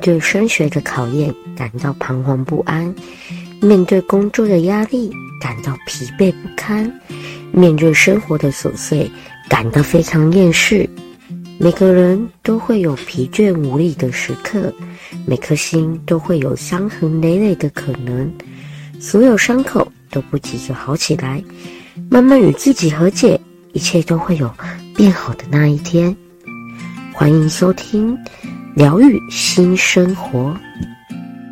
对升学的考验，感到彷徨不安；面对工作的压力，感到疲惫不堪；面对生活的琐碎，感到非常厌世。每个人都会有疲倦无力的时刻，每颗心都会有伤痕累累的可能。所有伤口都不急着好起来，慢慢与自己和解，一切都会有变好的那一天。欢迎收听。疗愈新生活，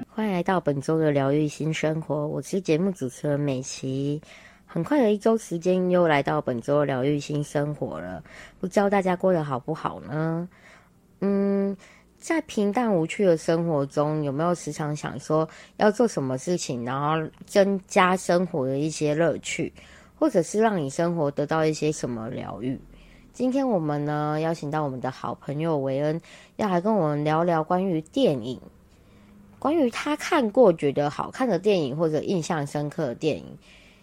欢迎来到本周的疗愈新生活。我是节目主持人美琪。很快的一周时间，又来到本周的疗愈新生活了。不知道大家过得好不好呢？嗯，在平淡无趣的生活中，有没有时常想说要做什么事情，然后增加生活的一些乐趣，或者是让你生活得到一些什么疗愈？今天我们呢，邀请到我们的好朋友维恩，要来跟我们聊聊关于电影，关于他看过觉得好看的电影或者印象深刻的电影。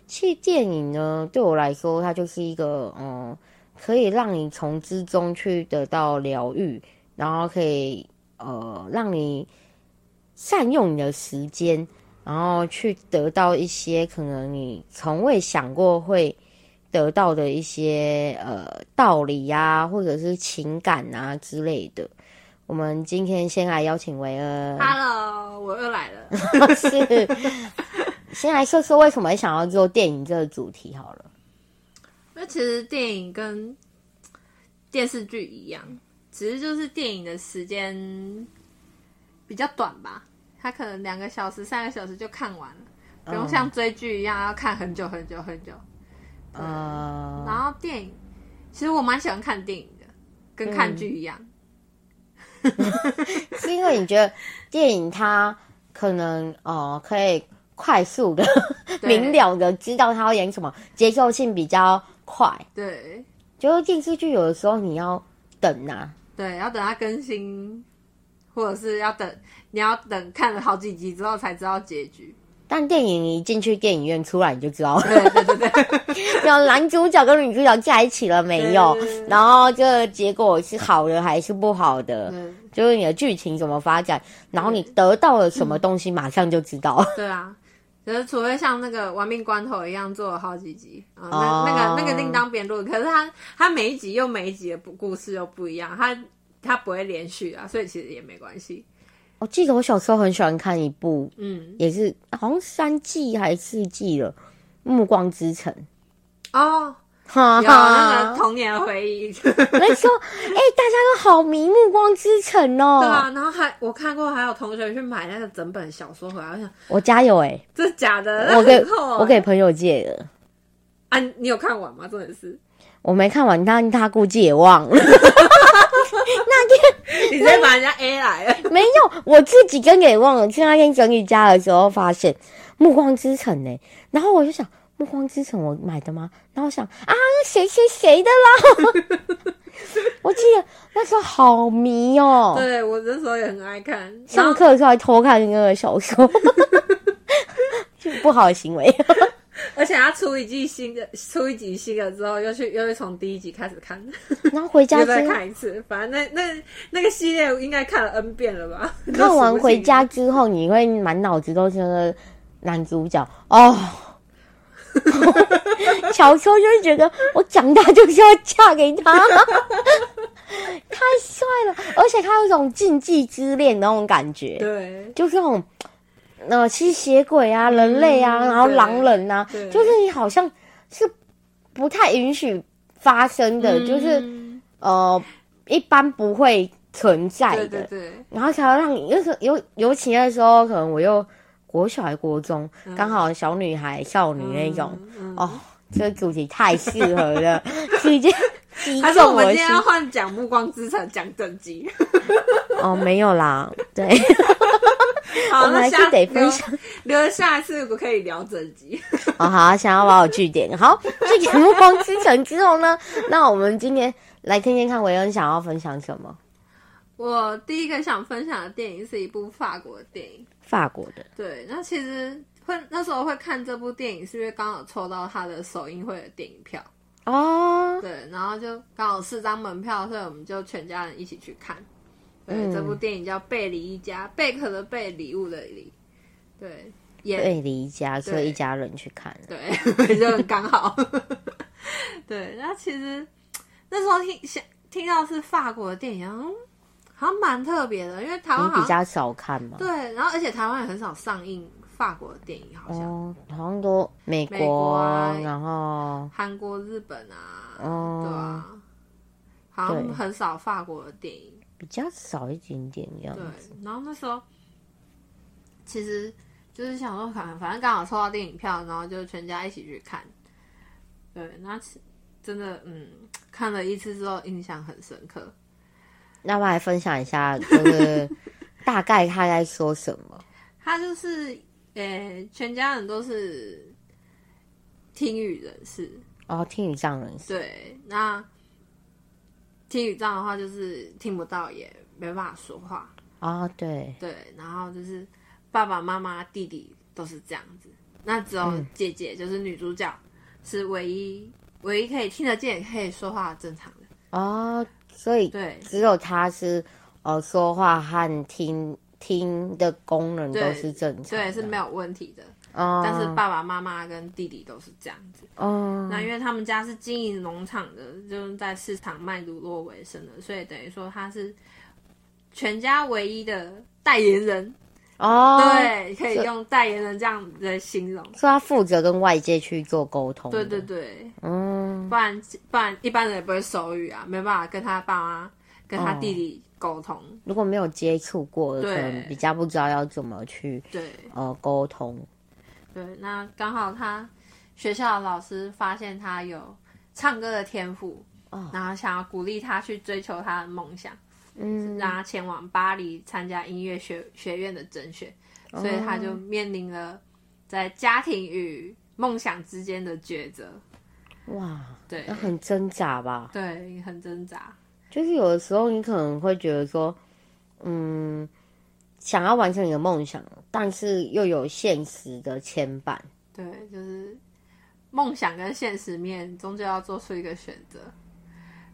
其实电影呢，对我来说，它就是一个嗯，可以让你从之中去得到疗愈，然后可以呃，让你善用你的时间，然后去得到一些可能你从未想过会。得到的一些呃道理呀、啊，或者是情感啊之类的。我们今天先来邀请维恩。Hello，我又来了。是，先来说说为什么会想要做电影这个主题好了。那其实电影跟电视剧一样，只是就是电影的时间比较短吧，它可能两个小时、三个小时就看完了，不用像追剧一样要看很久很久很久。呃，然后电影，其实我蛮喜欢看电影的，跟看剧一样。嗯、是因为你觉得电影它可能哦、呃、可以快速的、明了的知道它要演什么，节奏性比较快。对，就是电视剧有的时候你要等啊，对，要等它更新，或者是要等你要等看了好几集之后才知道结局。但电影一进去电影院出来你就知道 了，对对对有，男主角跟女主角在一起了没有？然后这个结果是好的还是不好的？就是你的剧情怎么发展，然后你得到了什么东西，马上就知道。对啊，就是除非像那个《亡命关头》一样做了好几集啊，那那个那个另当别论。可是他他每一集又每一集的故事又不一样，他他不会连续啊，所以其实也没关系。我记得我小时候很喜欢看一部，嗯，也是好像三季还是四季了，《暮光之城》哦，哈哈，有那个童年回忆。没错，哎、欸，大家都好迷《暮光之城》哦。对啊，然后还我看过，还有同学去买那个整本小说回来，我想我家有哎、欸，这是假的？我给我给朋友借的。啊，你有看完吗？真的是我没看完，但他估计也忘了。那天你再把人家 A 来了？没有，我自己跟给忘了。去那天整理家的时候，发现《暮光之城》呢，然后我就想，《暮光之城》我买的吗？然后我想啊，谁谁谁的啦？我记得那时候好迷哦、喔。对，我那时候也很爱看，上课的时候还偷看那个小说，就不好的行为。而且他出一季新的，出一集新的之后，又去又会从第一集开始看，然后回家之后 再看一次。反正那那那个系列应该看了 N 遍了吧？看完回家之后，你会满脑子都是那个男主角哦。小时候就觉得我长大就是要嫁给他，太帅了！而且他有一种禁忌之恋的那种感觉，对，就是那种。呃，吸血鬼啊，人类啊，嗯、然后狼人啊，就是你好像是不太允许发生的，嗯、就是呃，一般不会存在的。对对对。然后才会让你，就是尤尤其那时候，可能我又国小还国中，刚、嗯、好小女孩、少女那种，哦，这个主题太适合了，直接还是我们今天要换讲《暮光之城》讲正经？哦，没有啦，对。好，我们还是得分享，留着下一次我可以聊整集。哦，好，想要把我据点，好，句点《目光之城》之后呢？那我们今天来听听看维恩想要分享什么。我第一个想分享的电影是一部法国的电影，法国的。对，那其实会那时候会看这部电影，是因为刚好抽到他的首映会的电影票哦。对，然后就刚好四张门票，所以我们就全家人一起去看。对，嗯、这部电影叫《贝里一家》，贝壳的贝，礼物的礼。对，贝里一家，所以一家人去看。对，就刚好。对，那其实那时候听想听到是法国的电影，嗯，好像蛮特别的，因为台湾比较少看嘛。对，然后而且台湾也很少上映法国的电影，好像，哦、好像都美国，美国啊，然后韩国、日本啊，哦、对啊，好像很少法国的电影，比较少一点点这样子。对，然后那时候其实就是想说，反反正刚好抽到电影票，然后就全家一起去看。对，那真的，嗯，看了一次之后印象很深刻。那我来分享一下，就是 大概他在说什么？他就是，呃、欸，全家人都是听语人士哦，听语障人士。对，那听语障的话，就是听不到，也没办法说话。哦，对对，然后就是爸爸妈妈、弟弟都是这样子，那只有姐姐，就是女主角。嗯是唯一唯一可以听得见、可以说话的正常的哦，所以对，只有她是呃说话和听听的功能都是正常，对，是没有问题的。哦，但是爸爸妈妈跟弟弟都是这样子。哦，那因为他们家是经营农场的，就是在市场卖卤肉为生的，所以等于说他是全家唯一的代言人。哦，对，可以用代言人这样来形容，是他负责跟外界去做沟通。对对对，嗯，不然不然一般人也不会手语啊，没办法跟他爸妈、跟他弟弟沟通。如果没有接触过的，可能比较不知道要怎么去对呃沟通。对，那刚好他学校的老师发现他有唱歌的天赋，哦，然后想要鼓励他去追求他的梦想。嗯，让他前往巴黎参加音乐学学院的甄选，哦，所以他就面临了在家庭与梦想之间的抉择。哇，对，很挣扎吧？对，很挣扎。就是有的时候你可能会觉得说，嗯，想要完成你的梦想，但是又有现实的牵绊。对，就是梦想跟现实面终究要做出一个选择。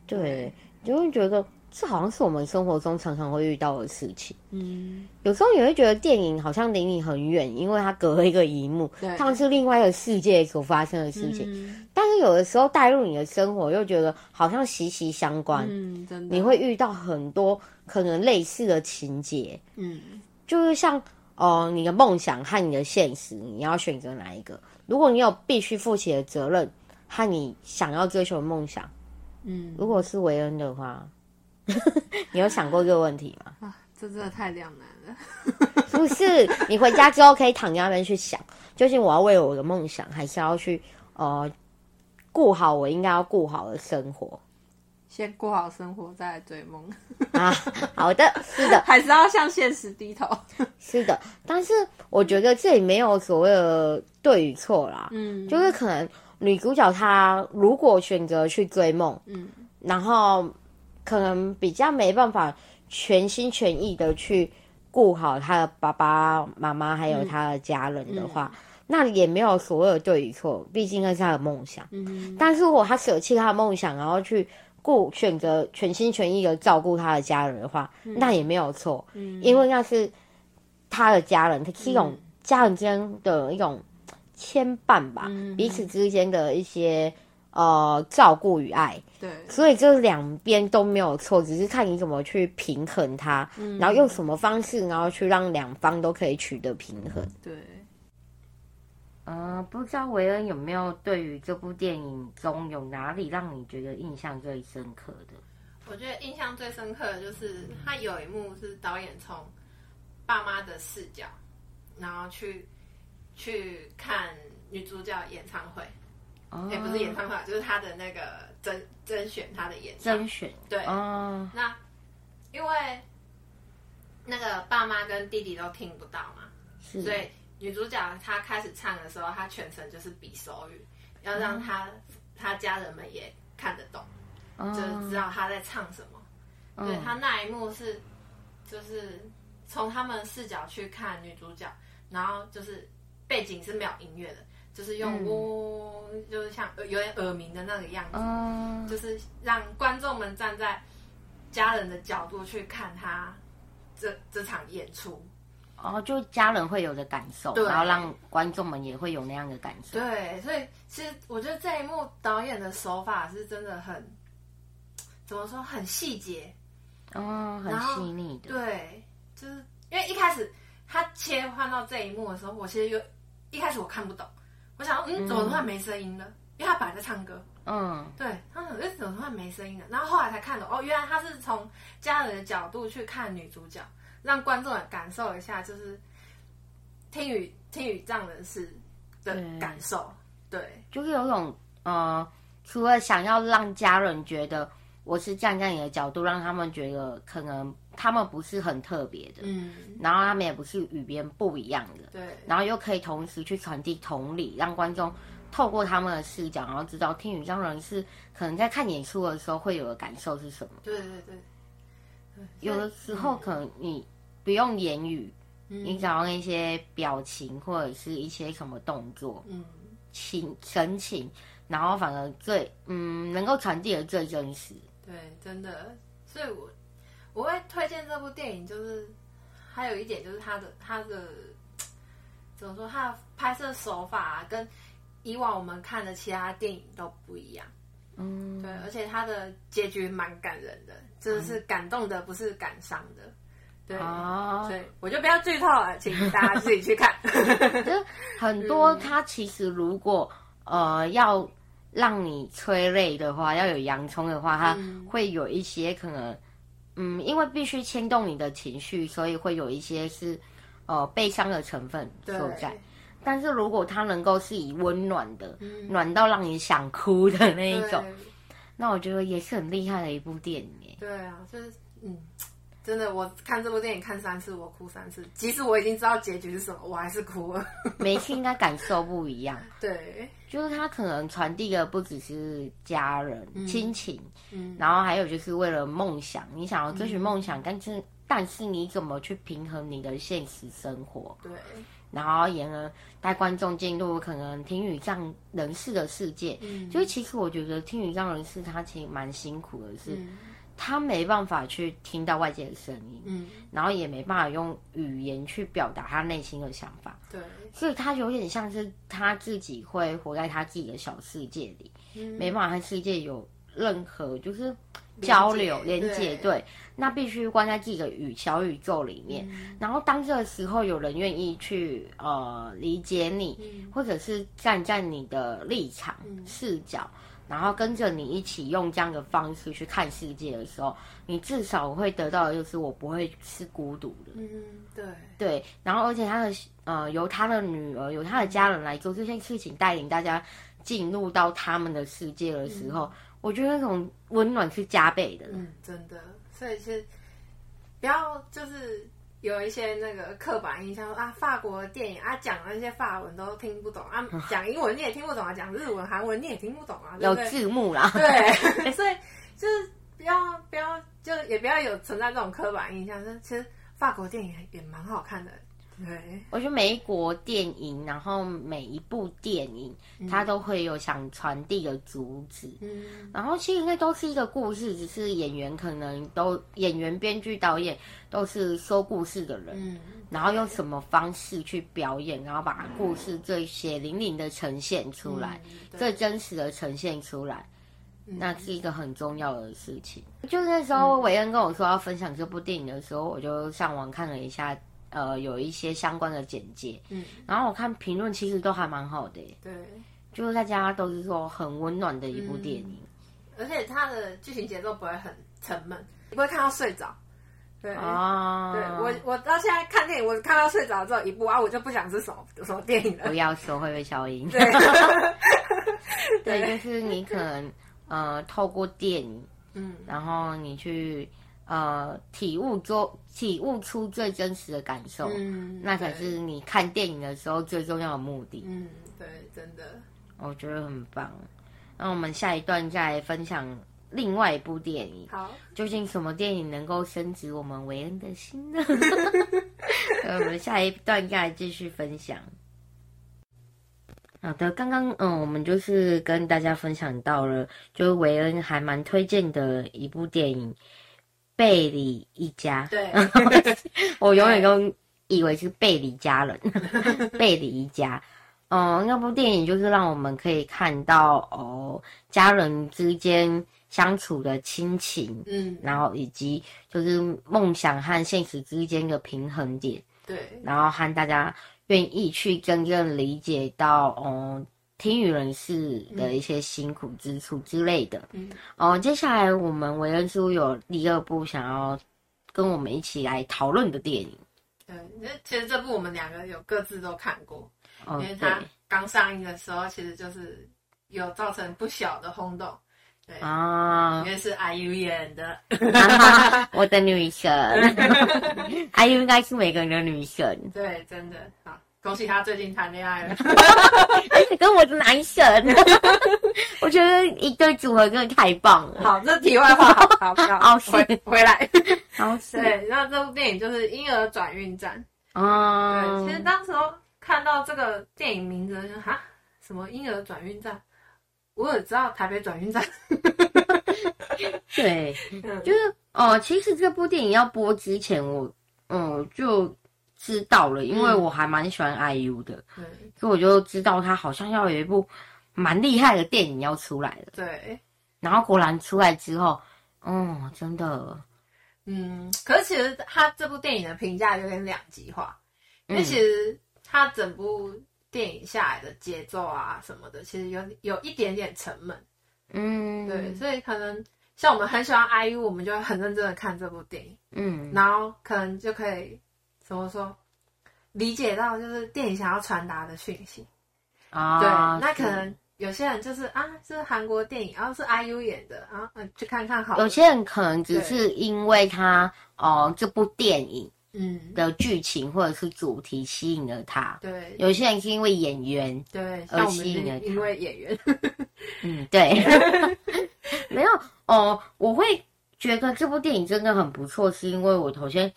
对，就会觉得。这好像是我们生活中常常会遇到的事情。嗯，有时候你会觉得电影好像离你很远，因为它隔了一个荧幕，像是另外一个世界所发生的事情。嗯、但是有的时候带入你的生活，又觉得好像息息相关。嗯，真的，你会遇到很多可能类似的情节。嗯，就是像哦、呃，你的梦想和你的现实，你要选择哪一个？如果你有必须负起的责任和你想要追求的梦想，嗯，如果是维恩的话。你有想过这个问题吗？啊，这真的太两难了，是 不是？你回家之后可以躺在那边去想，究竟我要为我的梦想，还是要去呃过好我应该要过好的生活？先过好生活，再来追梦 啊！好的，是的，还是要向现实低头。是的，但是我觉得这里没有所谓的对与错啦。嗯，就是可能女主角她如果选择去追梦，嗯，然后。可能比较没办法全心全意的去顾好他的爸爸妈妈还有他的家人的话，嗯嗯、那也没有所谓的对与错，毕竟那是他的梦想。嗯，但是如果他舍弃他的梦想，然后去顾选择全心全意的照顾他的家人的话，嗯、那也没有错。嗯，因为那是他的家人，他是一种家人之间的一种牵绊吧，嗯、彼此之间的一些。呃，照顾与爱，对，所以这两边都没有错，只是看你怎么去平衡它，嗯、然后用什么方式，然后去让两方都可以取得平衡。对，呃，不知道维恩有没有对于这部电影中有哪里让你觉得印象最深刻的？我觉得印象最深刻的就是他有一幕是导演从爸妈的视角，然后去去看女主角演唱会。也、欸、不是演唱会，就是他的那个甄甄选，他的演唱甄选。对，哦、那因为那个爸妈跟弟弟都听不到嘛，是所以女主角她开始唱的时候，她全程就是比手语，要让她、嗯、他家人们也看得懂，哦、就是知道她在唱什么。对、哦、他那一幕是，就是从他们视角去看女主角，然后就是背景是没有音乐的。就是用呜，嗯、就是像有点耳鸣的那个样子，嗯、就是让观众们站在家人的角度去看他这这场演出。哦，就家人会有的感受，然后让观众们也会有那样的感受。对，所以其实我觉得这一幕导演的手法是真的很，怎么说，很细节，哦，很细腻的。对，就是因为一开始他切换到这一幕的时候，我其实有一开始我看不懂，我想嗯，怎么突然没声音了？嗯、因为他本来在唱歌。嗯，对，他说为什么突然没声音了？然后后来才看到，哦，原来他是从家人的角度去看女主角。让观众也感受一下，就是听语听语障人士的感受，对，对就是有种呃，除了想要让家人觉得我是站在你的角度，让他们觉得可能他们不是很特别的，嗯，然后他们也不是与别人不一样的，对，然后又可以同时去传递同理，让观众透过他们的视角，然后知道听语障人是可能在看演出的时候会有的感受是什么，对对对。有的时候可能你不用言语，嗯、你只要那些表情或者是一些什么动作，嗯，情神情，然后反而最嗯能够传递的最真实。对，真的，所以我我会推荐这部电影，就是还有一点就是它的它的 怎么说，它的拍摄手法啊，跟以往我们看的其他电影都不一样。嗯，对，而且它的结局蛮感人的，就是感动的，不是感伤的。对，哦、对，我就不要剧透了，请大家自己去看。就是很多，它其实如果、嗯、呃要让你催泪的话，要有洋葱的话，它会有一些可能，嗯，因为必须牵动你的情绪，所以会有一些是呃悲伤的成分所在。但是如果它能够是以温暖的，嗯、暖到让你想哭的那一种，那我觉得也是很厉害的一部电影。对啊，就是嗯，真的，我看这部电影看三次，我哭三次，即使我已经知道结局是什么，我还是哭了。每次应该感受不一样。对，就是他可能传递的不只是家人、嗯、亲情，嗯，然后还有就是为了梦想，你想要追寻梦想，嗯、但是但是你怎么去平衡你的现实生活？对。然后也能带观众进入可能听语障人士的世界，嗯，就是其实我觉得听语障人士他其实蛮辛苦的是，是、嗯、他没办法去听到外界的声音，嗯，然后也没办法用语言去表达他内心的想法，对，所以他有点像是他自己会活在他自己的小世界里，嗯，没办法和世界有任何就是。交流连接，对，那必须关在自己的宇小宇宙里面。嗯、然后当这个时候有人愿意去呃理解你，嗯、或者是站在你的立场、嗯、视角，然后跟着你一起用这样的方式去看世界的时候，你至少会得到的就是我不会是孤独的。嗯，对对。然后而且他的呃由他的女儿由他的家人来做这件事情，带领大家进入到他们的世界的时候。嗯我觉得那种温暖是加倍的，嗯，真的。所以是不要就是有一些那个刻板印象说啊，法国电影啊，讲的那些法文都听不懂啊，讲英文你也听不懂啊，讲日文、韩文你也听不懂啊，有字幕啦。对，所以就是不要不要，就也不要有存在这种刻板印象。就其实法国电影也蛮好看的。对，我觉得每一国电影，然后每一部电影，嗯、它都会有想传递的主旨。嗯，然后其实那都是一个故事，只是演员可能都演员、编剧、导演都是说故事的人。嗯，然后用什么方式去表演，然后把故事最血淋淋的呈现出来，嗯、最真实的呈现出来，嗯、那是一个很重要的事情。就那时候，韦恩跟我说要分享这部电影的时候，我就上网看了一下。呃，有一些相关的简介，嗯，然后我看评论其实都还蛮好的，对，就是大家都是说很温暖的一部电影，而且它的剧情节奏不会很沉闷，你不会看到睡着，对。啊，对我我到现在看电影，我看到睡着之后一部啊，我就不想是什么什么电影了，不要说会被消音，对，对，就是你可能呃透过电影，嗯，然后你去。呃，体悟做体悟出最真实的感受，嗯，那才是你看电影的时候最重要的目的。嗯，对，真的，我觉得很棒。那我们下一段再来分享另外一部电影。好，究竟什么电影能够升值我们韦恩的心呢？我们下一段再来继续分享。好的，刚刚嗯，我们就是跟大家分享到了，就是韦恩还蛮推荐的一部电影。贝里一家。对，我永远都以为是贝里家人，贝里一家。嗯，那部电影就是让我们可以看到哦，家人之间相处的亲情，嗯，然后以及就是梦想和现实之间的平衡点，对，然后和大家愿意去真正理解到，哦，听语人士的一些辛苦之处之类的，嗯，哦，接下来我们维恩叔有第二部想要跟我们一起来讨论的电影，对，那其实这部我们两个有各自都看过。因为它刚上映的时候，其实就是有造成不小的轰动，对啊，因为是 IU 演的，我的女神，IU 应该是每个人的女神，对，真的。好，恭喜他最近谈恋爱了，跟我的男神，我觉得一对组合真的太棒了。好，这题外话，好，好，好，回回来，好，对，那这部电影就是《婴儿转运站》啊，对，其实当时候。看到这个电影名字，哈，什么婴儿转运站？我也知道台北转运站。对，就是哦，其实这部电影要播之前我，我嗯就知道了，因为我还蛮喜欢 IU 的，对，所以我就知道他好像要有一部蛮厉害的电影要出来了。对，然后果然出来之后，哦，真的，嗯，可是其实他这部电影的评价有点两极化，因为其实。他整部电影下来的节奏啊什么的，其实有有一点点沉闷，嗯，对，所以可能像我们很喜欢 IU，我们就会很认真的看这部电影，嗯，然后可能就可以怎么说，理解到就是电影想要传达的讯息啊，对，那可能有些人就是啊，是韩国电影，然后是 IU 演的啊，嗯，去看看好，有些人可能只是因为他哦、呃、这部电影。嗯，的剧情或者是主题吸引了他。对，有些人是因为演员对而吸引了他。因为演员，嗯，对，没有哦。我会觉得这部电影真的很不错，是因为我头先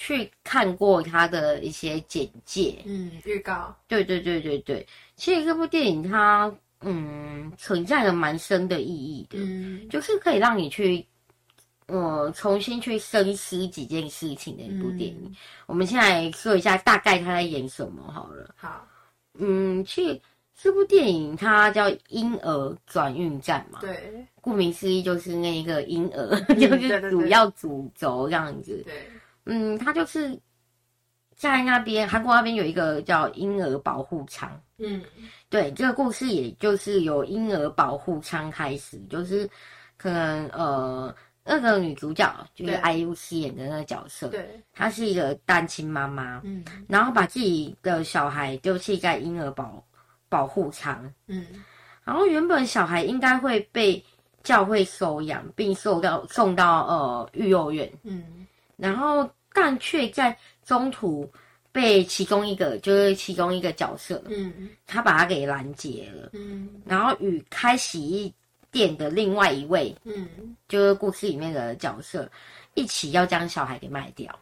去看过他的一些简介，嗯，预告。对对对对对，其实这部电影它嗯存在了蛮深的意义的，嗯，就是可以让你去。我重新去深思几件事情的一部电影。嗯、我们现在说一下大概他在演什么好了。好，嗯，其实这部电影它叫《婴儿转运站》嘛。对，顾名思义就是那个婴儿，嗯、就是主要主轴这样子。对，嗯，他就是在那边韩国那边有一个叫婴儿保护舱。嗯，对，这个故事也就是由婴儿保护舱开始，就是可能呃。那个女主角就是 IU 饰演的那个角色，对，她是一个单亲妈妈，嗯，然后把自己的小孩丢弃在婴儿保保护舱，嗯，然后原本小孩应该会被教会收养，并受到送到呃育幼院，嗯，然后但却在中途被其中一个就是其中一个角色，嗯，他把他给拦截了，嗯，然后与开洗衣。店的另外一位，嗯，就是故事里面的角色，一起要将小孩给卖掉。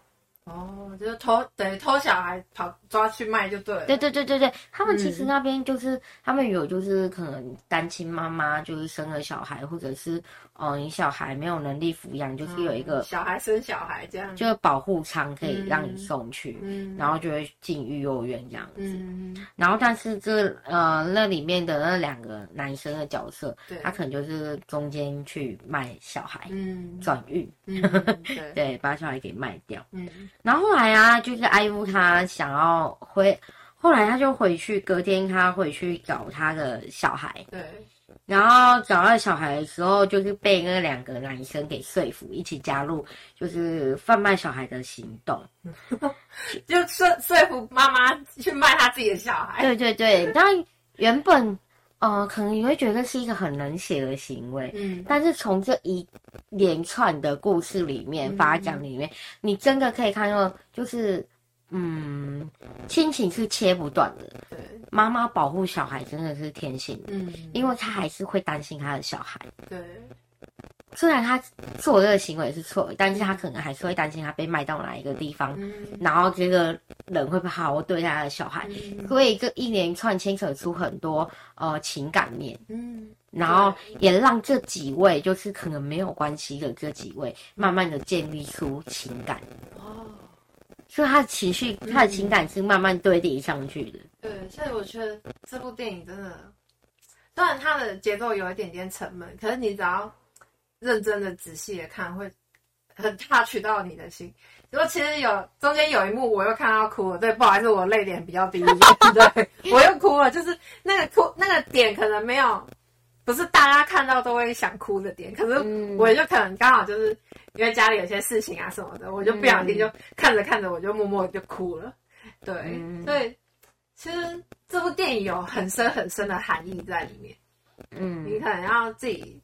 哦，就是偷，等于偷小孩跑抓去卖就对了。对对对对对，他们其实那边就是、嗯、他们有就是可能单亲妈妈就是生了小孩，或者是哦你小孩没有能力抚养，就是有一个、嗯、小孩生小孩这样，就是保护舱可以让你送去，嗯，然后就会进育幼院这样子。嗯，然后但是这呃那里面的那两个男生的角色，他可能就是中间去卖小孩，嗯，转运，嗯，对，对，把小孩给卖掉，嗯。然后后来啊，就是 IU 他想要回，后来他就回去，隔天他回去找他的小孩。对。然后找到小孩的时候，就是被那两个男生给说服，一起加入就是贩卖小孩的行动，就说说服妈妈去卖他自己的小孩。对对对，但原本。呃，可能你会觉得是一个很冷血的行为，嗯，但是从这一连串的故事里面发展里面，嗯、你真的可以看到，就是，嗯，亲情是切不断的。对，妈妈保护小孩真的是天性，嗯，因为他还是会担心他的小孩。对，虽然他做这个行为是错的，但是他可能还是会担心他被卖到哪一个地方，嗯、然后这个人会不会好好对待他的小孩，嗯、所以这一连串牵扯出很多呃情感面，嗯，然后也让这几位就是可能没有关系的这几位，慢慢的建立出情感，哦，所以他的情绪、他的情感是慢慢堆叠上去的，对，所以我觉得这部电影真的。虽然它的节奏有一点点沉闷，可是你只要认真的、仔细的看，会很 touch 到你的心。如果其实有中间有一幕，我又看到哭了。对，不好意思，我泪点比较低，对，我又哭了。就是那个哭那个点，可能没有不是大家看到都会想哭的点，可是我就可能刚好就是因为家里有些事情啊什么的，我就不小心就看着看着，我就默默就哭了。对，所以。其实这部电影有很深很深的含义在里面，嗯，你可能要自己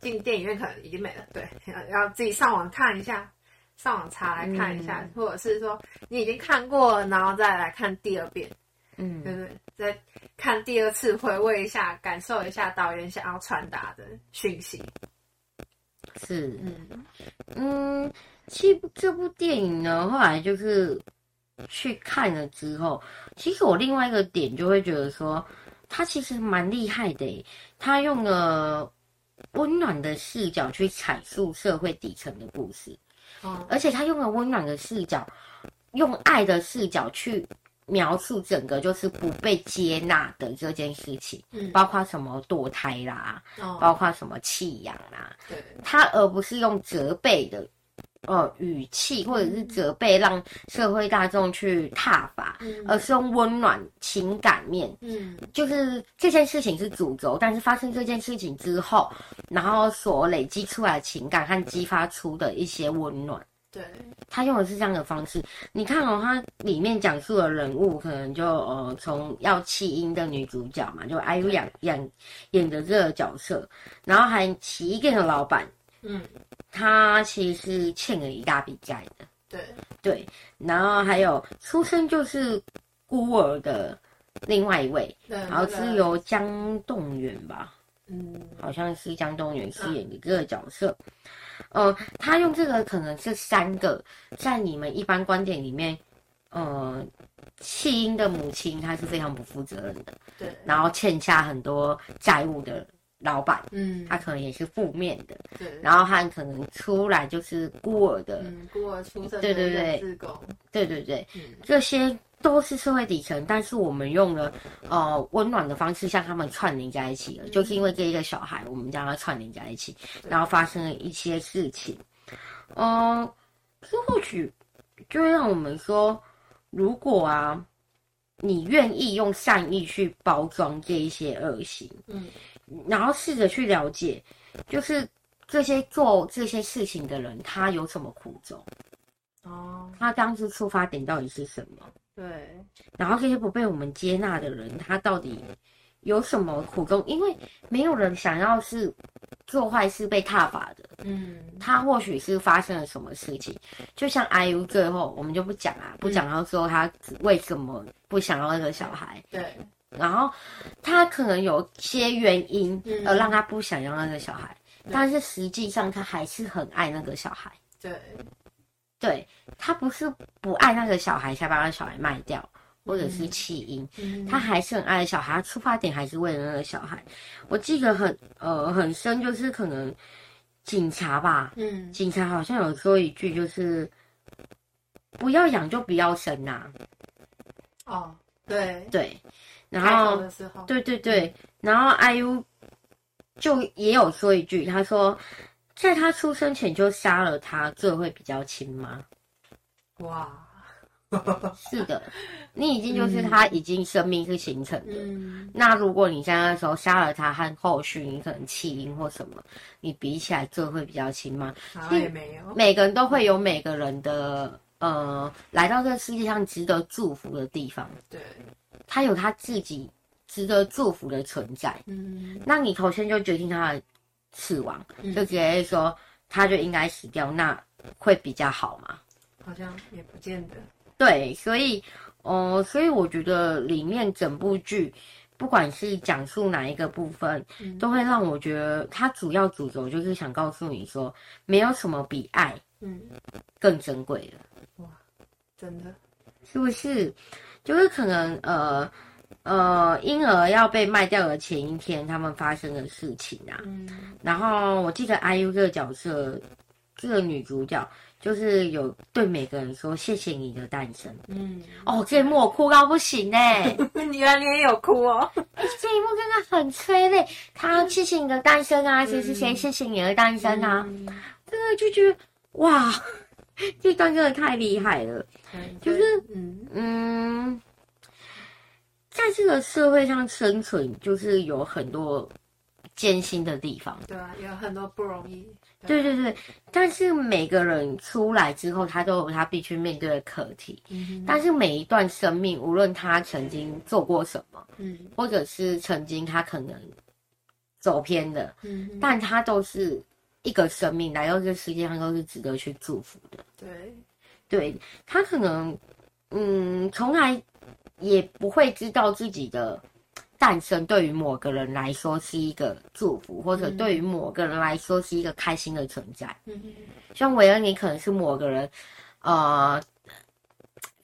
进电影院，可能已经没了，对，要要自己上网看一下，上网查来看一下，嗯、或者是说你已经看过了，然后再来看第二遍，嗯，对不对？再看第二次，回味一下，感受一下导演想要传达的讯息。是，嗯嗯，其实这部电影呢，后来就是。去看了之后，其实我另外一个点就会觉得说，他其实蛮厉害的，他用了温暖的视角去阐述社会底层的故事，哦，而且他用了温暖的视角，用爱的视角去描述整个就是不被接纳的这件事情，嗯，包括什么堕胎啦，哦，包括什么弃养啦，对，他而不是用责备的。呃，语气或者是责备，让社会大众去挞伐，嗯、而是用温暖情感面，嗯，就是这件事情是主轴，但是发生这件事情之后，然后所累积出来的情感和激发出的一些温暖，对，他用的是这样的方式。你看哦，他里面讲述的人物，可能就呃，从要弃婴的女主角嘛，就 IU 演演演的这个角色，然后还奇异店的老板。嗯，他其实是欠了一大笔债的。对对，然后还有出生就是孤儿的另外一位，对，然后是由江栋元吧，嗯，好像是江栋元饰演的这个角色。嗯、呃，他用这个可能是三个，在你们一般观点里面，呃，弃婴的母亲她是非常不负责任的，对，然后欠下很多债务的。老板，嗯，他可能也是负面的，对，然后他可能出来就是孤儿的，嗯，孤儿出身，对对对，对对对，嗯，这些都是社会底层，但是我们用了呃温暖的方式向他们串联在一起了，嗯，就是因为这一个小孩，我们将他串联在一起，然后发生了一些事情，呃，这或许就会让我们说，如果啊，你愿意用善意去包装这一些恶行，嗯。然后试着去了解，就是这些做这些事情的人，他有什么苦衷？哦，他当时出发点到底是什么？对。然后这些不被我们接纳的人，他到底有什么苦衷？因为没有人想要是做坏事被踏伐的。嗯。他或许是发生了什么事情，就像 IU 最后我们就不讲啊，不讲到说他为什么不想要那个小孩。对。然后他可能有些原因，而让他不想要那个小孩，嗯、但是实际上他还是很爱那个小孩。对，对，他不是不爱那个小孩才把那个小孩卖掉，或者是弃婴，嗯、他还是很爱小孩，他出发点还是为了那个小孩。我记得很呃很深，就是可能警察吧，嗯，警察好像有说一句，就是不要养就不要生呐、啊。哦，对对。然后，对对对，嗯、然后 IU 就也有说一句，他说，在他出生前就杀了他，这会比较轻吗？哇，是的，你已经就是他已经生命是形成的。嗯、那如果你在那时候杀了他，和后续你可能弃婴或什么，你比起来，这会比较轻吗？好像也没有，每个人都会有每个人的呃，来到这个世界上值得祝福的地方。对。他有他自己值得祝福的存在，嗯，那你头先就决定他的死亡，嗯、就直接说他就应该死掉，那会比较好吗？好像也不见得。对，所以，哦、呃，所以我觉得里面整部剧不管是讲述哪一个部分，嗯、都会让我觉得他主要主轴就是想告诉你说，没有什么比爱嗯更珍贵了。哇，真的是不是？就是可能呃呃，婴儿要被卖掉的前一天，他们发生的事情啊。嗯，然后我记得 IU 这个角色，这个女主角。就是有对每个人说谢谢你的诞生。嗯，哦，这一幕我哭到不行哎、欸！你原来你也有哭哦？哎、欸，这一幕真的很催泪。他谢谢你的诞生啊，谁谁谁谢谢你的诞生啊，嗯、真的就觉得哇，这段真的太厉害了。嗯、就是嗯嗯，在这个社会上生存，就是有很多艰辛的地方。对啊，有很多不容易。对对对，但是每个人出来之后，他都有他必须面对的课题。嗯，但是每一段生命，无论他曾经做过什么，嗯，或者是曾经他可能走偏的，嗯，但他都是一个生命，来到这世界上都是值得去祝福的。对，对，他可能，嗯，从来也不会知道自己的。诞生对于某个人来说是一个祝福，或者对于某个人来说是一个开心的存在。嗯，像维恩，你可能是某个人，呃，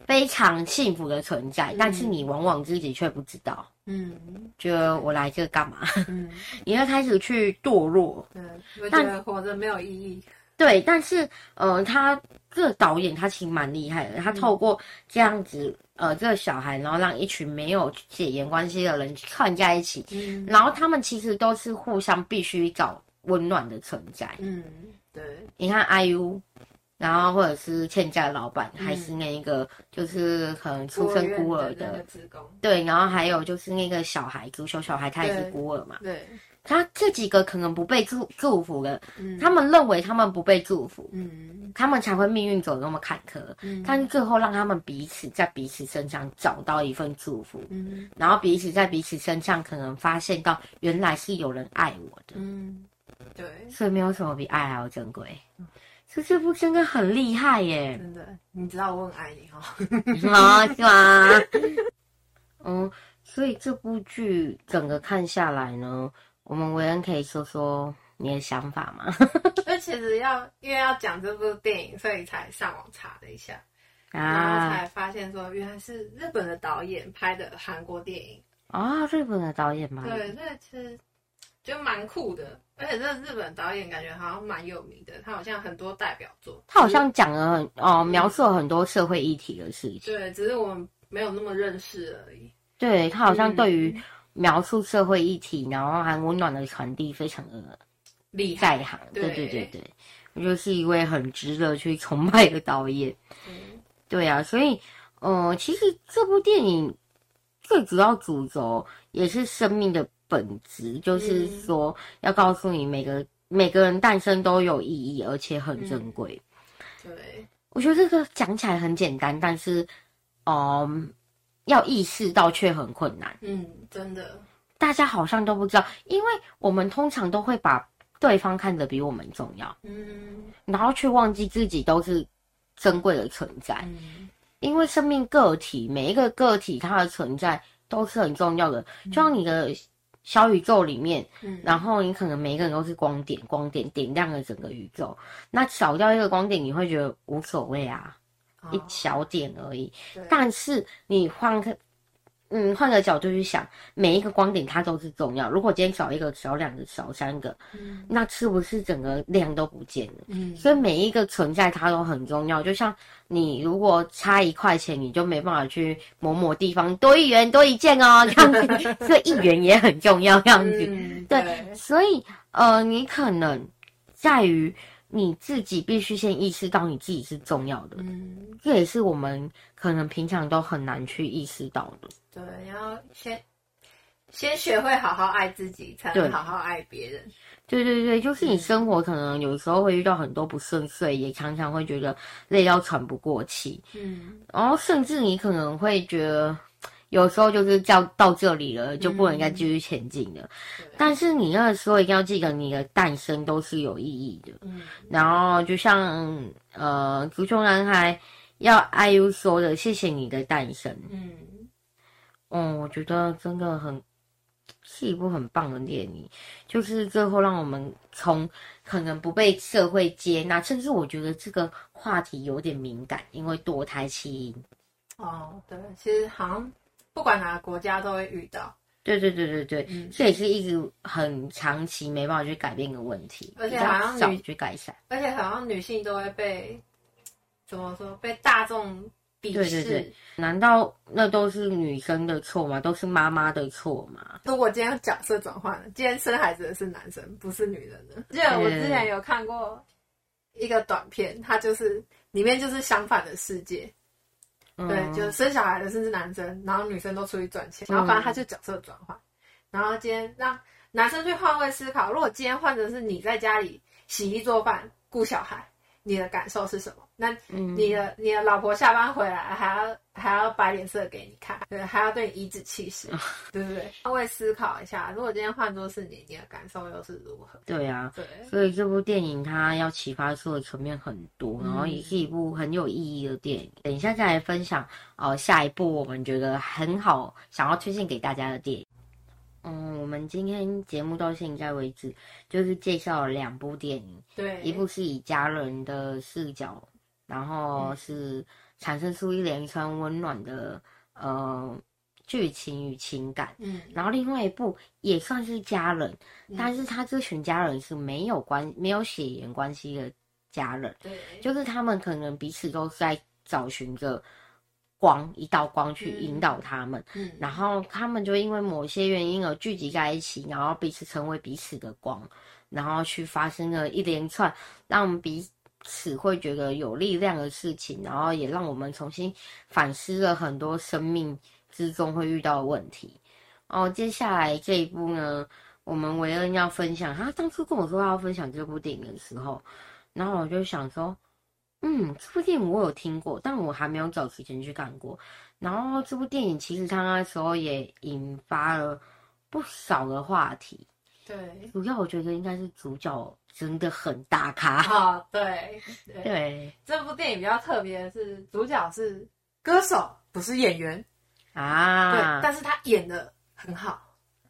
非常幸福的存在，嗯、但是你往往自己却不知道。嗯，觉得我来这干嘛？嗯，你会开始去堕落。对，我觉得活着没有意义。对，但是，呃，他这个导演他其实蛮厉害的，他透过这样子。呃，这个小孩，然后让一群没有血缘关系的人串在一起，嗯，然后他们其实都是互相必须找温暖的存在，嗯，对。你看 IU，然后或者是欠债的老板，嗯，还是那一个就是可能出生孤儿的，的对，然后还有就是那个小孩，足球小孩，他也是孤儿嘛，对。对他这几个可能不被祝祝福的，嗯，他们认为他们不被祝福，嗯，他们才会命运走那么坎坷，嗯，但是最后让他们彼此在彼此身上找到一份祝福，嗯，然后彼此在彼此身上可能发现到原来是有人爱我的，嗯，对，所以没有什么比爱还要珍贵，所以这部真的很厉害耶，真的，你知道我很爱你哈，好是吗？嗯，所以这部剧整个看下来呢。我们维恩可以说说你的想法吗？那其实要因为要讲这部电影，所以才上网查了一下，啊、然后才发现说原来是日本的导演拍的韩国电影啊，日本的导演吗？对，那其实就蛮酷的，而且这日本导演感觉好像蛮有名的，他好像很多代表作，他好像讲了很哦，描述了很多社会议题的事情，对，只是我们没有那么认识而已。对，他好像对于、嗯。描述社会议题，然后还温暖的传递，非常的厉害。在行，对对对对，我就是一位很值得去崇拜的导演。嗯，对啊，所以，呃，其实这部电影最主要主轴也是生命的本质，就是说要告诉你每个每个人诞生都有意义，而且很珍贵。嗯，对，我觉得这个讲起来很简单，但是，嗯。要意识到却很困难。嗯，真的，大家好像都不知道，因为我们通常都会把对方看得比我们重要。嗯，然后却忘记自己都是珍贵的存在。嗯，因为生命个体每一个个体它的存在都是很重要的，就像你的小宇宙里面，嗯，然后你可能每一个人都是光点，光点点亮了整个宇宙。那少掉一个光点，你会觉得无所谓啊。一小点而已，但是你换个，嗯，换个角度去想，每一个光点它都是重要。如果今天少一个、少两个、少三个，嗯，那是不是整个量都不见了？嗯，所以每一个存在它都很重要。就像你如果差一块钱，你就没办法去某某地方多一元多一件哦，这样子，所以一元也很重要，这样子。嗯，对，对，所以呃，你可能在于。你自己必须先意识到你自己是重要的，嗯，这也是我们可能平常都很难去意识到的。对，然后先先学会好好爱自己，才能好好爱别人。对对对，就是你生活可能有时候会遇到很多不顺遂，也常常会觉得累到喘不过气，嗯，然后甚至你可能会觉得。有时候就是叫到这里了，就不能再继续前进了。嗯、但是你那个时候一定要记得，你的诞生都是有意义的。嗯，然后就像呃，足球男孩要 IU 说的：“谢谢你的诞生。”嗯，嗯，我觉得真的很是一部很棒的电影，就是最后让我们从可能不被社会接纳，甚至我觉得这个话题有点敏感，因为堕胎弃婴。哦，对，其实好像不管哪个国家都会遇到。对对对对对，嗯，这也是一直很长期没办法去改变的问题，而且好像早去改善，而且好像女性都会被怎么说被大众。对对对，难道那都是女生的错吗？都是妈妈的错吗？如果今天角色转换了，今天生孩子的是男生，不是女人的。记得我之前有看过一个短片，它就是里面就是相反的世界。嗯、对，就是生小孩的甚至男生，然后女生都出去赚钱，然后反正他就角色转换，然后今天让男生去换位思考，如果今天换成是你在家里洗衣做饭顾小孩。你的感受是什么？那你的、嗯、你的老婆下班回来还要还要摆脸色给你看，对，还要对你颐指气使，对不对？稍微思考一下，如果今天换作是你，你的感受又是如何？对啊，对，所以这部电影它要启发出的层面很多，然后也是一部很有意义的电影。嗯、等一下再来分享哦，下一部我们觉得很好，想要推荐给大家的电影。嗯，我们今天节目到现在为止，就是介绍了两部电影。对，一部是以家人的视角，然后是产生出一连串温暖的呃剧情与情感。嗯，然后另外一部也算是家人，嗯、但是他这群家人是没有关没有血缘关系的家人。对，就是他们可能彼此都在找寻着。光一道光去引导他们，嗯，然后他们就因为某些原因而聚集在一起，然后彼此成为彼此的光，然后去发生了一连串让我们彼此会觉得有力量的事情，然后也让我们重新反思了很多生命之中会遇到的问题。哦，接下来这一部呢，我们维恩要分享，他当初跟我说他要分享这部电影的时候，然后我就想说。嗯，这部电影我有听过，但我还没有找时间去看过。然后这部电影其实他那时候也引发了不少的话题。对，主要我觉得应该是主角真的很大咖。啊、哦，对对，对，这部电影比较特别的是，主角是歌手，不是演员啊。对，但是他演的很好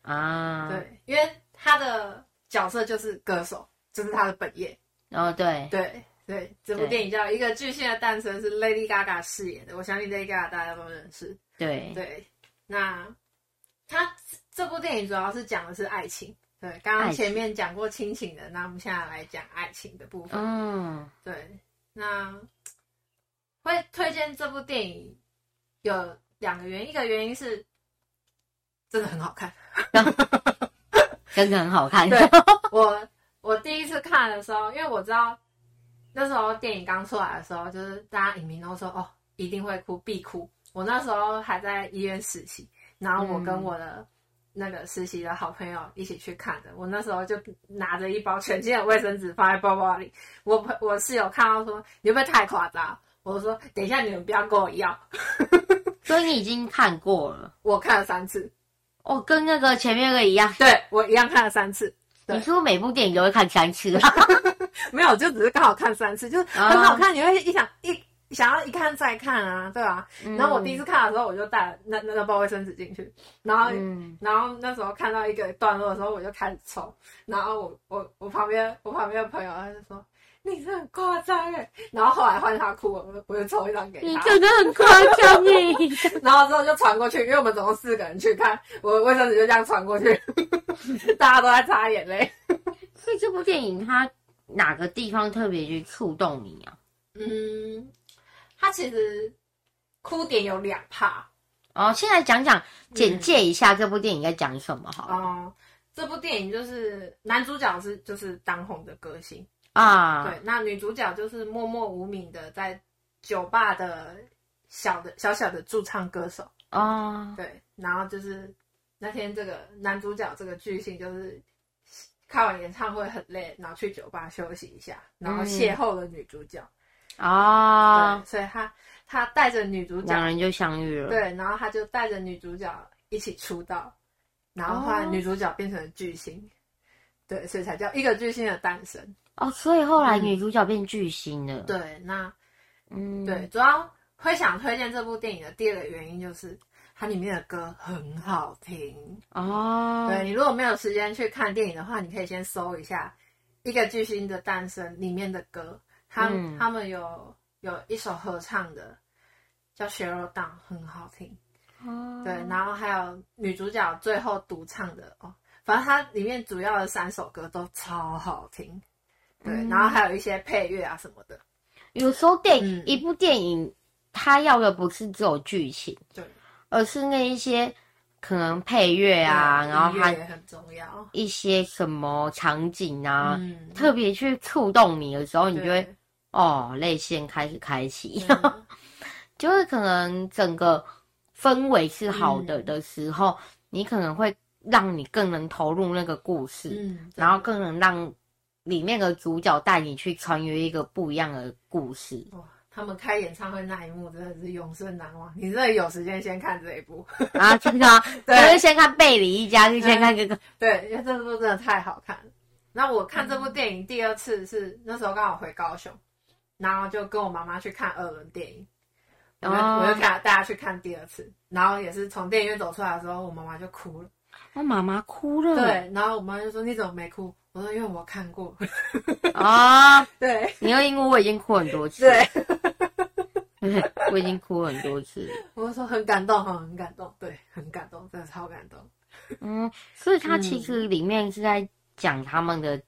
啊。对，因为他的角色就是歌手，这、就是他的本业。哦，对对。对，这部电影叫《一个巨星的诞生》，是 Lady Gaga 饰演的。我相信 Lady Gaga 大家都认识。对对，那他这部电影主要是讲的是爱情。对，刚刚前面讲过亲情的，那我们现在来讲爱情的部分。嗯，对，那会推荐这部电影有两个原因，一个原因是真的很好看，真的很好看。对，我我第一次看的时候，因为我知道。那时候电影刚出来的时候，就是大家影迷都说哦，一定会哭，必哭。我那时候还在医院实习，然后我跟我的那个实习的好朋友一起去看的。我那时候就拿着一包全新的卫生纸放在包包里。我我室友看到说，你会不会太夸张？我说等一下你们不要跟我要。所以你已经看过了？我看了三次。哦，跟那个前面那个一样。对，我一样看了三次。你是不是每部电影都会看三次？没有，就只是刚好看三次，就是很好看，你会一想一想要一看再看啊，对吧？嗯、然后我第一次看的时候，我就带了那那个包卫生纸进去，然后、嗯、然后那时候看到一个段落的时候，我就开始抽，然后我我我旁边我旁边的朋友他就说你是很夸张哎，然后后来换他哭，我我就抽一张给他，你真的很夸张哎，然后之后就传过去，因为我们总共四个人去看，我卫生纸就这样传过去，大家都在擦眼泪，所以这部电影它。哪个地方特别去触动你啊？嗯，它其实哭点有两 part 哦。现在讲讲简介一下这部电影在讲什么好？哦，这部电影就是男主角是就是当红的歌星啊，对，那女主角就是默默无名的在酒吧的小的小小的驻唱歌手哦，对，然后就是那天这个男主角这个巨星就是。开完演唱会很累，然后去酒吧休息一下，然后邂逅了女主角。啊、所以他他带着女主角，两人就相遇了。对，然后他就带着女主角一起出道，然后后来女主角变成了巨星。哦、对，所以才叫一个巨星的诞生。哦，所以后来女主角变巨星了。嗯、对，那嗯，对，主要会想推荐这部电影的第二个原因就是，它里面的歌很好听哦。对，你如果没有时间去看电影的话，你可以先搜一下《一个巨星的诞生》里面的歌，他他们有有一首合唱的叫《Sheryl Dawn》，很好听。哦。对，然后还有女主角最后独唱的哦，反正它里面主要的三首歌都超好听。对，然后还有一些配乐啊什么的。有时候电影、嗯、一部电影，它要的不是只有剧情。对。而是那一些可能配乐啊，然后还很重要，一些什么场景啊，嗯、特别去触动你的时候，你就会哦泪腺开始开启，嗯、就是可能整个氛围是好的的时候，嗯、你可能会让你更能投入那个故事，嗯、然后更能让里面的主角带你去穿越一个不一样的故事。他们开演唱会那一幕真的是永生难忘。你真的有时间先看这一部啊？真的？对，我就先看贝里一家，就先看这个。对，因为这部真的太好看了。那我看这部电影第二次是、嗯、那时候刚好回高雄，然后就跟我妈妈去看二轮电影。我就、哦、我就看大家去看第二次，然后也是从电影院走出来的时候，我妈妈就哭了。我妈妈哭了。对，然后我妈就说：“你怎么没哭？”我说：“因为我看过。”啊，对，你又因为我已经哭很多次。对。我已经哭很多次，我说很感动哈，很感动，对，很感动，真的超感动。嗯，所以他其实里面是在讲他们的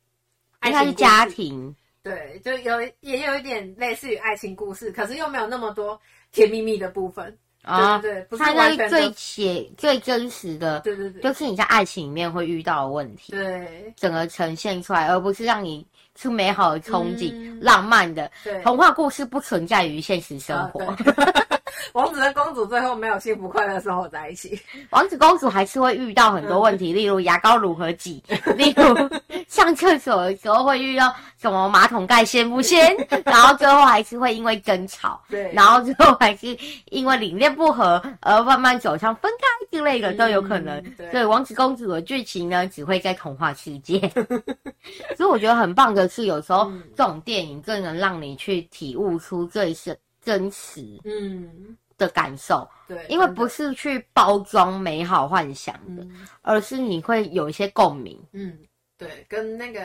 爱情家庭，对，就有也有一点类似于爱情故事，可是又没有那么多甜蜜蜜的部分。啊，对，对，不是完全最写最真实的，对对对，就是你在爱情里面会遇到的问题，对，整个呈现出来，而不是让你出美好的憧憬、嗯、浪漫的。对，童话故事不存在于现实生活。啊 王子跟公主最后没有幸福快乐生活在一起，王子公主还是会遇到很多问题，例如牙膏如何挤，例如上厕所的时候会遇到什么马桶盖掀不掀，然后最后还是会因为争吵，对，然后最后还是因为理念不合而慢慢走向分开之类的都有可能。对，所以王子公主的剧情呢，只会在童话世界。所以我觉得很棒的是，有时候这种电影更能让你去体悟出最是真实，嗯。的感受，对，因为不是去包装美好幻想的，嗯、而是你会有一些共鸣。嗯，对，跟那个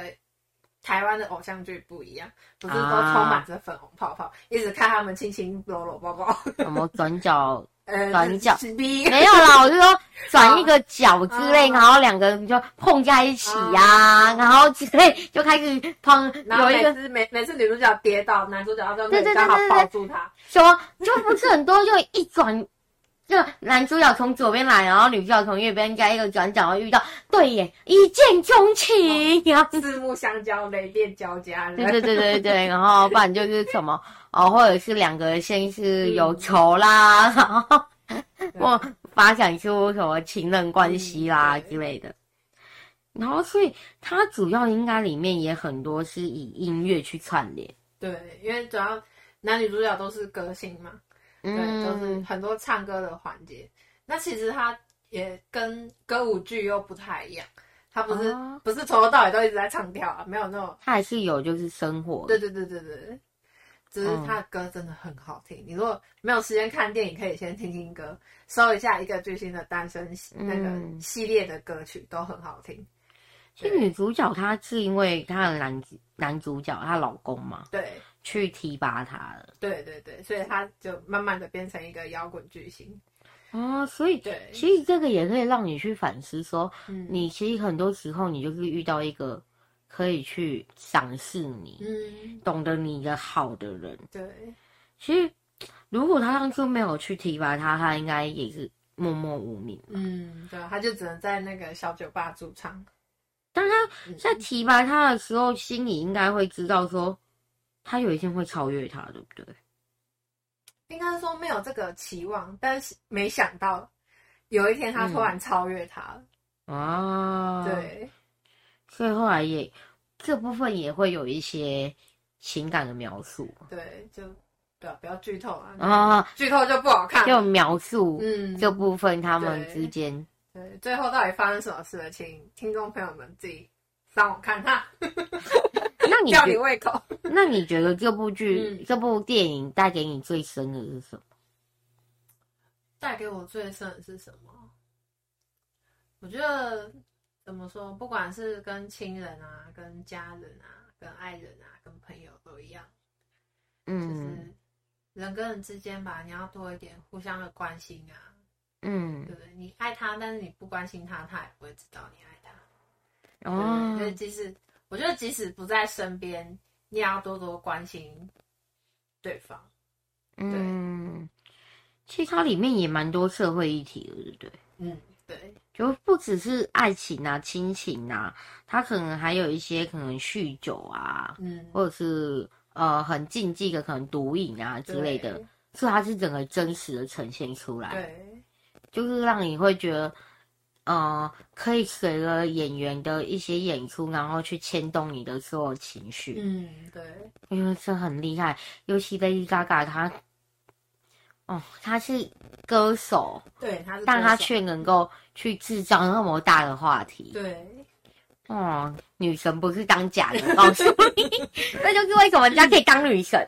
台湾的偶像剧不一样，不是都充满着粉红泡泡，啊、一直看他们亲亲搂搂抱抱，什么转角。呃转角、呃、没有啦，我是说转一个角之类，然后两个人就碰在一起呀、啊，然后之类就开始碰。然后每次每每次女主角跌倒，男主角要对对对对。抱住她，说就不是很多，就一转，就男主角从左边来，然后女主角从右边，加一个转角遇到，对耶，一见钟情，然后四目相交，雷电交加。对对对对对，然后不然就是什么。哦，或者是两个人先是有仇啦，嗯、然后或发展出什么情人关系啦之类的。然后，所以它主要应该里面也很多是以音乐去串联。对，因为主要男女主角都是歌星嘛，嗯、对，都是很多唱歌的环节。那其实它也跟歌舞剧又不太一样，它不是、哦、不是从头到尾都一直在唱跳啊，没有那种。它还是有就是生活。对对对对对。只是他的歌真的很好听。嗯、你如果没有时间看电影，可以先听听歌，搜一下《一个巨星的单身》那个系列的歌曲，都很好听。其实女主角她是因为她的男男主角她老公嘛，对，去提拔他了。对对对，所以他就慢慢的变成一个摇滚巨星。哦，所以对，其实这个也可以让你去反思说，嗯，你其实很多时候你就是遇到一个。可以去赏识你，嗯，懂得你的好的人。对，其实如果他当初没有去提拔他，他应该也是默默无名。嗯，对，他就只能在那个小酒吧驻唱。但他在提拔他的时候，嗯、心里应该会知道说，他有一天会超越他，对不对？应该说没有这个期望，但是没想到有一天他突然超越他了。嗯、啊，对。所以后来也这部分也会有一些情感的描述。对，就不要不要剧透啊！啊，剧透就不好看。就描述嗯这部分他们之间、嗯，对，最后到底发生什么事了？请听众朋友们自己上网看哈。那你吊你胃口？那你觉得这部剧、嗯、这部电影带给你最深的是什么？带给我最深的是什么？我觉得怎么说，不管是跟亲人啊、跟家人啊、跟爱人啊、跟朋友都一样，嗯，就是人跟人之间吧，你要多一点互相的关心啊，嗯，对不对？你爱他，但是你不关心他，他也不会知道你爱他。哦，所以即使我觉得即使不在身边，你也要多多关心对方。对，嗯，其实它里面也蛮多社会议题的，对不对？嗯。对，就不只是爱情啊、亲情啊，它可能还有一些可能酗酒啊，嗯，或者是呃很禁忌的可能毒瘾啊之类的，所以它是整个真实的呈现出来，对，就是让你会觉得，呃，可以随着演员的一些演出，然后去牵动你的所有情绪，嗯，对，因为这很厉害，尤其 Lady Gaga 她。哦，她是歌手，对，他是，但她却能够去制造那么大的话题，对，哦，女神不是当假的，我告诉你，这就是为什么人家可以当女神，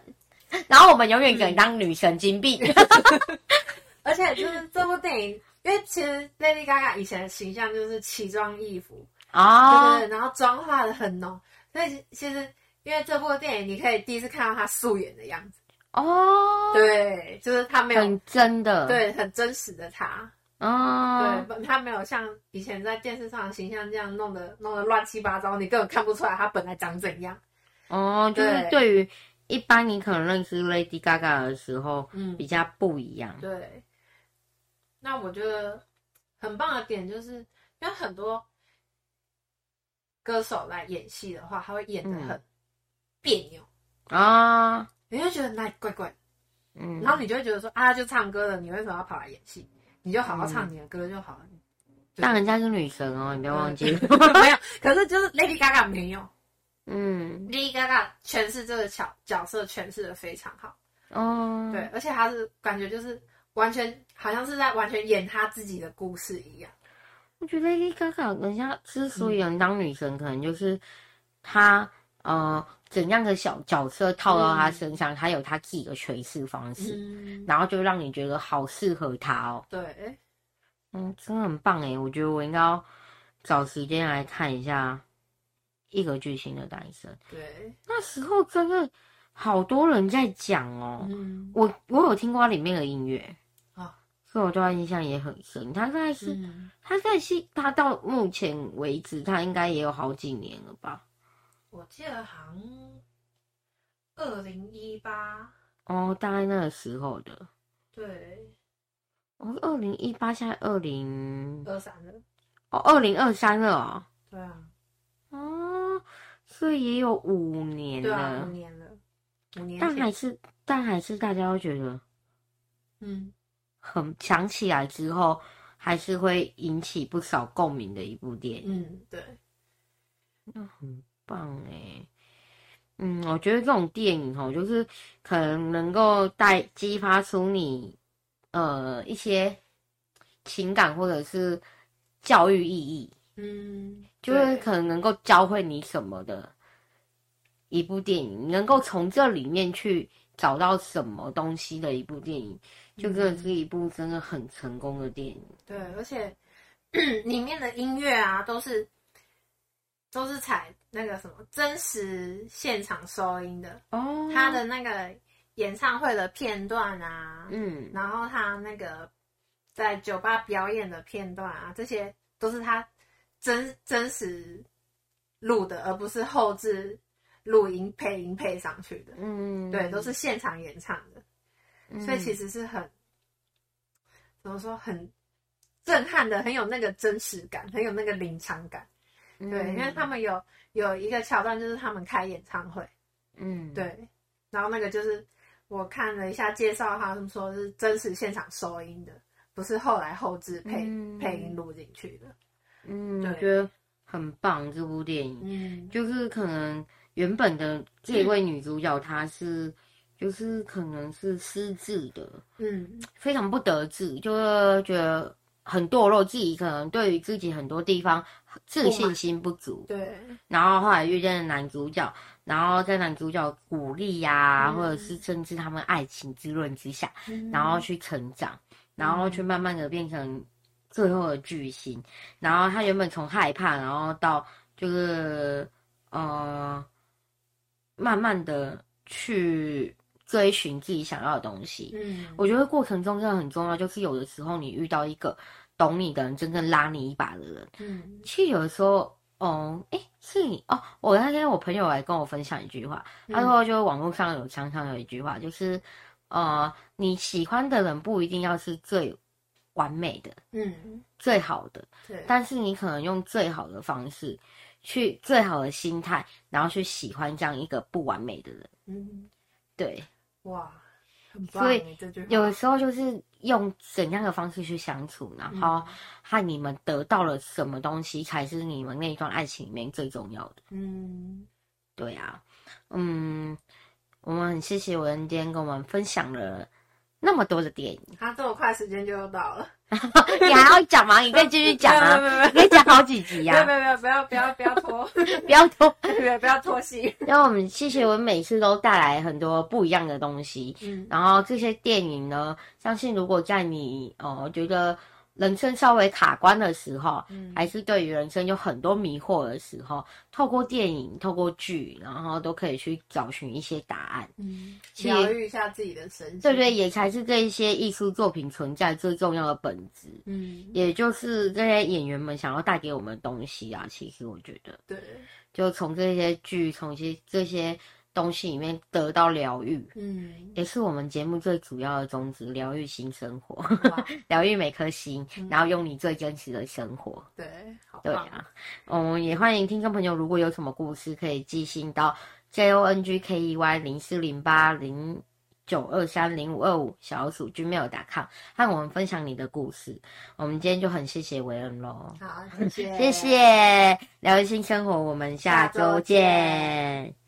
然后我们永远只能当女神金币，而且就是这部电影，因为其实 Lady Gaga 以前的形象就是奇装异服。啊，对对，然后妆化的很浓，所以其实因为这部电影，你可以第一次看到她素颜的样子。哦，对，就是她没有很真的，对，很真实的她。哦，对，他没有像以前在电视上的形象这样弄得弄得乱七八糟，你根本看不出来他本来长怎样。哦，就是对于一般你可能认识 Lady Gaga 的时候，嗯，比较不一样。对，那我觉得很棒的点就是，因为很多歌手来演戏的话，他会演的很别扭啊。你会觉得那怪怪，嗯，然后你就会觉得说啊，就唱歌了，你为什么要跑来演戏？你就好好唱你的歌就好了。但人家是女神哦，你不要忘记。没有，可是就是 Lady Gaga 没有。嗯，Lady Gaga 诠释这个角角色诠释的非常好。哦，对，而且她是感觉就是完全好像是在完全演他自己的故事一样。我觉得 Lady Gaga 人家之所以能当女神，可能就是她呃。怎样的小角色套到她身上，她、嗯、有她自己的诠释方式，嗯、然后就让你觉得好适合她哦。对，嗯，真的很棒哎！我觉得我应该要找时间来看一下一个巨星的诞生。对，那时候真的好多人在讲哦。嗯、我我有听过里面的音乐所以我对他印象也很深。他在是、嗯、他在戏，他到目前为止，他应该也有好几年了吧。我记得好像二零一八哦，大概那个时候的。对，哦，二零一八，现在二零二三了。哦，二零二三了哦。对啊。哦，所以也有五年了。对啊，五年了。五年。但还是，但还是大家都觉得，嗯，很想起来之后，还是会引起不少共鸣的一部电影。嗯，对。那很。棒哎，嗯，我觉得这种电影哦，就是可能能够带激发出你呃一些情感或者是教育意义，嗯，就是可能能够教会你什么的一部电影，能够从这里面去找到什么东西的一部电影，就真的是一部真的很成功的电影。对，而且 里面的音乐啊，都是都是采。那个什么真实现场收音的哦，他的那个演唱会的片段啊，嗯，然后他那个在酒吧表演的片段啊，这些都是他真真实录的，而不是后置录音配音配上去的，嗯，对，都是现场演唱的，嗯，所以其实是很怎么说很震撼的，很有那个真实感，很有那个临场感。对，因为他们有有一个桥段，就是他们开演唱会，嗯，对，然后那个就是我看了一下介绍，他们说是真实现场收音的，不是后来后置配、嗯、配音录进去的，嗯，对。我觉得很棒这部电影，嗯，就是可能原本的这一位女主角她是、嗯、就是可能是失智的，嗯，非常不得志，就是觉得。很堕落，自己可能对于自己很多地方自信心不足。对。然后后来遇见了男主角，然后在男主角鼓励呀、啊，嗯、或者是甚至他们爱情之论之下，嗯、然后去成长，然后去慢慢的变成最后的巨星。嗯、然后他原本从害怕，然后到就是呃，慢慢的去追寻自己想要的东西。嗯，我觉得过程中真的很重要，就是有的时候你遇到一个懂你的人，真正拉你一把的人。嗯，其实有的时候。哦，哎，是你哦。我那天我朋友来跟我分享一句话，他说，就网络上有常常有一句话，就是，呃，你喜欢的人不一定要是最完美的，嗯，最好的，对，但是你可能用最好的方式，去最好的心态，然后去喜欢这样一个不完美的人，嗯，对，哇。所以有时候就是用怎样的方式去相处，然后和你们得到了什么东西，才是你们那一段爱情里面最重要的。嗯，对啊，嗯，我们很谢谢韦恩今天跟我们分享了那么多的电影。他这么快时间就要到了。你还要讲吗？你可以继续讲啊，你可以讲好几集呀。没有没有，不要不要不要拖，不要拖，不要不要拖戏。因为我们谢谢我们每次都带来很多不一样的东西，嗯，然后这些电影呢，相信如果在你哦觉得。人生稍微卡关的时候，嗯，还是对于人生有很多迷惑的时候，透过电影、透过剧，然后都可以去找寻一些答案，嗯，疗愈一下自己的身心，对对，也才是这一些艺术作品存在最重要的本质，嗯，也就是这些演员们想要带给我们的东西啊。其实我觉得，对，就从这些剧，从一些这些。东西里面得到疗愈，嗯，也是我们节目最主要的宗旨，疗愈新生活，疗愈每颗心，嗯、然后用你最真实的生活，对，对啊，嗯，也欢迎听众朋友，如果有什么故事，可以寄信到 j o n g k e y 零四零八零九二三零五二五小老鼠 gmail.com 和我们分享你的故事。我们今天就很谢谢韦恩喽，好，谢谢，谢谢疗愈新生活，我们下周见。